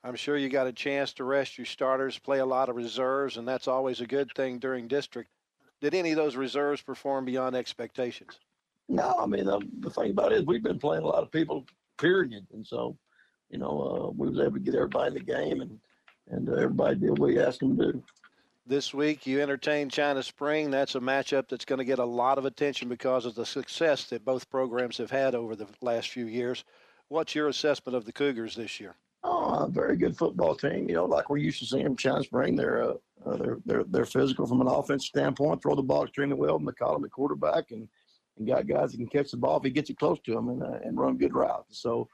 I'm sure you got a chance to rest your starters, play a lot of reserves, and that's always a good thing during district. Did any of those reserves perform beyond expectations? No, I mean the, the thing about it is we've been playing a lot of people, period, and so you know uh, we was able to get everybody in the game, and and uh, everybody did what we asked them to do. This week, you entertain China Spring. That's a matchup that's going to get a lot of attention because of the success that both programs have had over the last few years. What's your assessment of the Cougars this year? Oh, a very good football team. You know, like we're used to seeing them China Spring. They're uh, uh, they're they're they're physical from an offense standpoint. Throw the ball extremely well. McCollum, the quarterback, and and got guys that can catch the ball if he gets it close to them and uh, and run good routes. So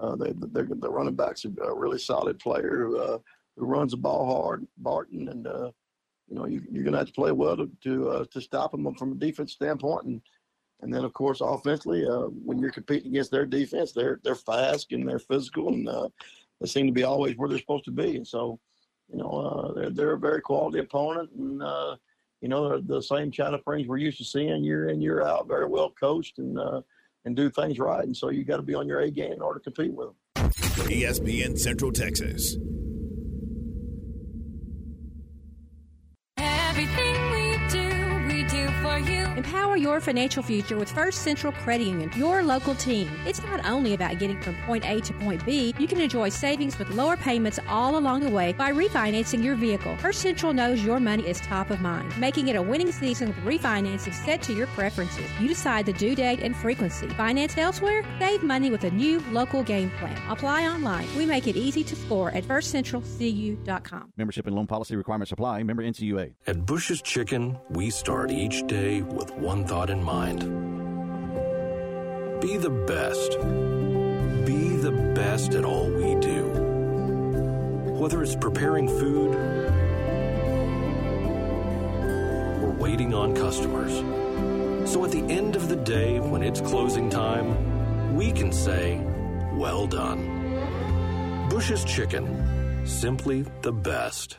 uh, they they're, the running backs are a really solid player who, uh, who runs the ball hard, Barton, and uh, you know you, you're going to have to play well to to, uh, to stop them from a defense standpoint. And and then of course offensively, uh, when you're competing against their defense, they're they're fast and they're physical and uh, they seem to be always where they're supposed to be. And so you know uh, they're they're a very quality opponent and. Uh, you know, the same China Springs we're used to seeing year in, year out, very well coached and uh, and do things right. And so you got to be on your A game in order to compete with them. ESPN Central Texas. Empower your financial future with First Central Credit Union, your local team. It's not only about getting from point A to point B, you can enjoy savings with lower payments all along the way by refinancing your vehicle. First Central knows your money is top of mind, making it a winning season with refinancing set to your preferences. You decide the due date and frequency. Finance elsewhere? Save money with a new local game plan. Apply online. We make it easy to score at firstcentralcu.com. Membership and loan policy requirements apply. Member NCUA. At Bush's Chicken, we start each day with one thought in mind be the best. Be the best at all we do. Whether it's preparing food or waiting on customers. So at the end of the day, when it's closing time, we can say, well done. Bush's Chicken, simply the best.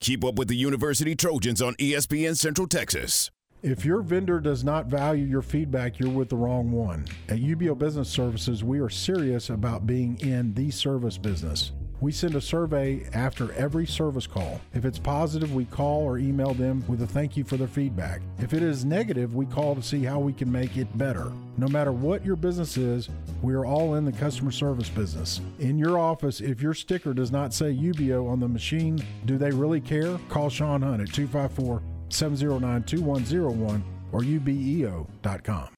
Keep up with the University Trojans on ESPN Central Texas. If your vendor does not value your feedback, you're with the wrong one. At UBEO Business Services, we are serious about being in the service business. We send a survey after every service call. If it's positive, we call or email them with a thank you for their feedback. If it is negative, we call to see how we can make it better. No matter what your business is, we are all in the customer service business. In your office, if your sticker does not say UBEO on the machine, do they really care? Call Sean Hunt at 254 709 2101 or ubeo.com.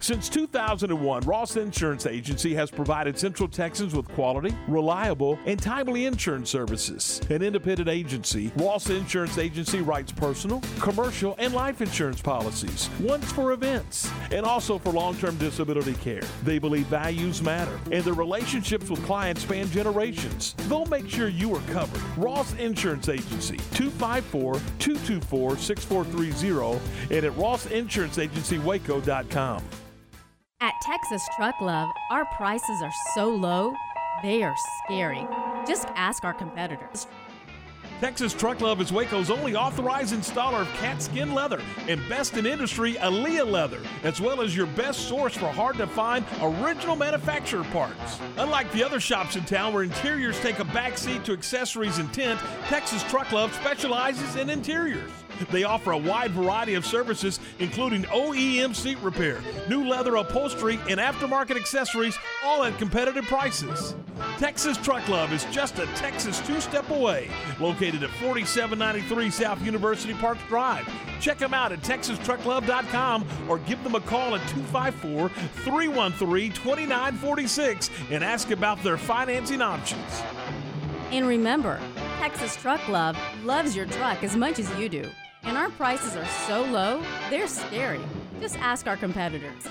Since 2001, Ross Insurance Agency has provided Central Texans with quality, reliable, and timely insurance services. An independent agency, Ross Insurance Agency writes personal, commercial, and life insurance policies, once for events, and also for long term disability care. They believe values matter, and their relationships with clients span generations. They'll make sure you are covered. Ross Insurance Agency, 254 224 6430, and at rossinsuranceagencywaco.com. At Texas Truck Love, our prices are so low, they are scary. Just ask our competitors. Texas Truck Love is Waco's only authorized installer of Katzkin leather and best in industry Aaliyah leather, as well as your best source for hard to find original manufacturer parts. Unlike the other shops in town where interiors take a backseat to accessories and tint, Texas Truck Love specializes in interiors. They offer a wide variety of services, including OEM seat repair, new leather upholstery, and aftermarket accessories, all at competitive prices. Texas Truck Love is just a Texas two step away, located at 4793 South University Park Drive. Check them out at texastrucklove.com or give them a call at 254 313 2946 and ask about their financing options. And remember, Texas Truck Love loves your truck as much as you do. And our prices are so low, they're scary. Just ask our competitors.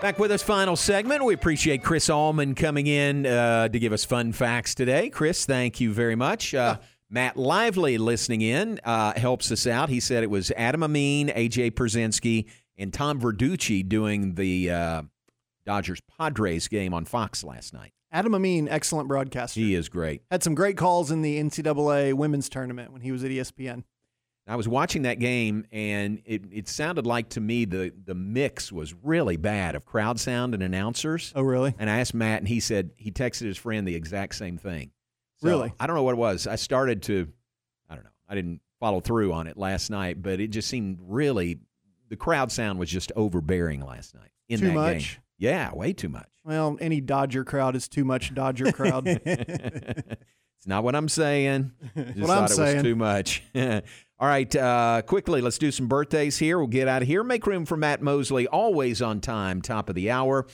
Back with us, final segment. We appreciate Chris Allman coming in uh, to give us fun facts today. Chris, thank you very much. Uh, Matt Lively listening in uh, helps us out. He said it was Adam Amin, AJ Pierzynski, and Tom Verducci doing the uh, Dodgers Padres game on Fox last night. Adam Amin, excellent broadcaster. He is great. Had some great calls in the NCAA women's tournament when he was at ESPN. I was watching that game, and it, it sounded like to me the, the mix was really bad of crowd sound and announcers. Oh, really? And I asked Matt, and he said he texted his friend the exact same thing. So, Really? I don't know what it was. I started to, I don't know. I didn't follow through on it last night, but it just seemed really the crowd sound was just overbearing last night in Too that much? game. Yeah, way too much. Well, any Dodger crowd is too much Dodger crowd. <laughs> It's not what I'm saying. <laughs> Just What thought I'm it saying. was too much. <laughs> All right, uh, quickly, let's do some birthdays here. We'll get out of here. Make room for Matt Mosley, always on time, top of the hour.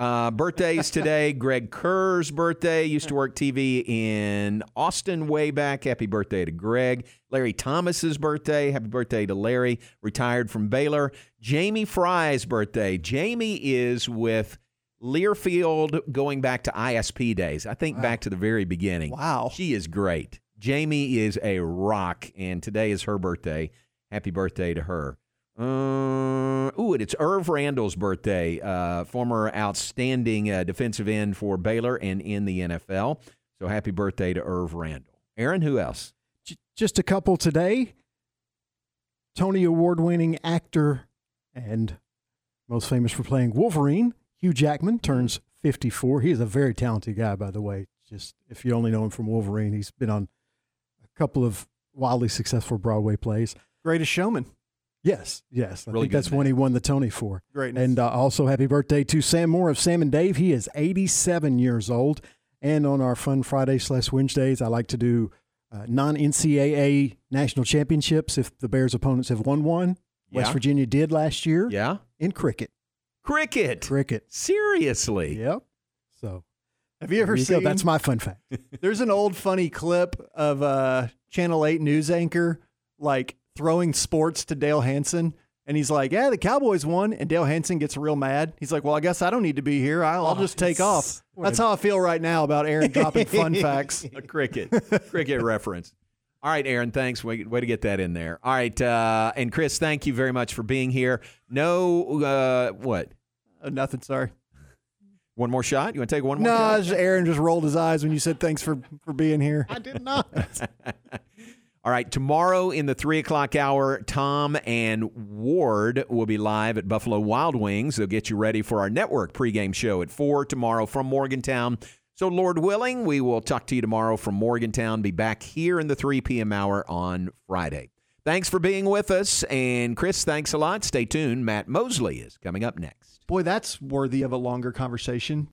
Uh, birthdays today Greg Kerr's birthday. Used to work TV in Austin way back. Happy birthday to Greg. Larry Thomas's birthday. Happy birthday to Larry. Retired from Baylor. Jamie Fry's birthday. Jamie is with Learfield going back to ISP days. I think back to the very beginning. Wow. She is great. Jamie is a rock, and today is her birthday. Happy birthday to her. Uh, ooh, and it's Irv Randall's birthday, uh, former outstanding uh, defensive end for Baylor and in the NFL. So happy birthday to Irv Randall. Aaron, who else? Just a couple today. Tony Award winning actor and most famous for playing Wolverine, Hugh Jackman, turns 54. He is a very talented guy, by the way. Just if you only know him from Wolverine, he's been on a couple of wildly successful Broadway plays. Greatest showman. Yes, yes. I Really think good that's when he won the Tony for. Great. And uh, also, happy birthday to Sam Moore of Sam and Dave. He is 87 years old. And on our Fun Friday slash Wednesdays, I like to do uh, non NCAA national championships if the Bears' opponents have won one. West Virginia did last year. Yeah. In cricket. Cricket. Cricket. Seriously. Yep. So Have you ever there you go. seen? That's my fun fact. <laughs> There's an old funny clip of uh, Channel 8 news anchor like throwing sports to Dale Hansen. And he's like, Yeah, the Cowboys won. And Dale Hansen gets real mad. He's like, Well, I guess I don't need to be here. I'll, I'll Oh, just take off. That's how I feel right now about Aaron dropping fun <laughs> facts. <laughs> A cricket, cricket reference. All right, Aaron, thanks. Way, way to get that in there. All right, uh, and Chris, thank you very much for being here. No, uh, what? Uh, nothing, sorry. One more shot? You want to take one more No, shot? it's just Aaron just rolled his eyes when you said thanks for, for being here. I did not. <laughs> All right, tomorrow in the three o'clock hour, Tom and Ward will be live at Buffalo Wild Wings. They'll get you ready for our network pregame show at four tomorrow from Morgantown. So, Lord willing, we will talk to you tomorrow from Morgantown. Be back here in the 3 p.m. hour on Friday. Thanks for being with us. And Chris, thanks a lot. Stay tuned. Matt Mosley is coming up next. Boy, that's worthy of a longer conversation.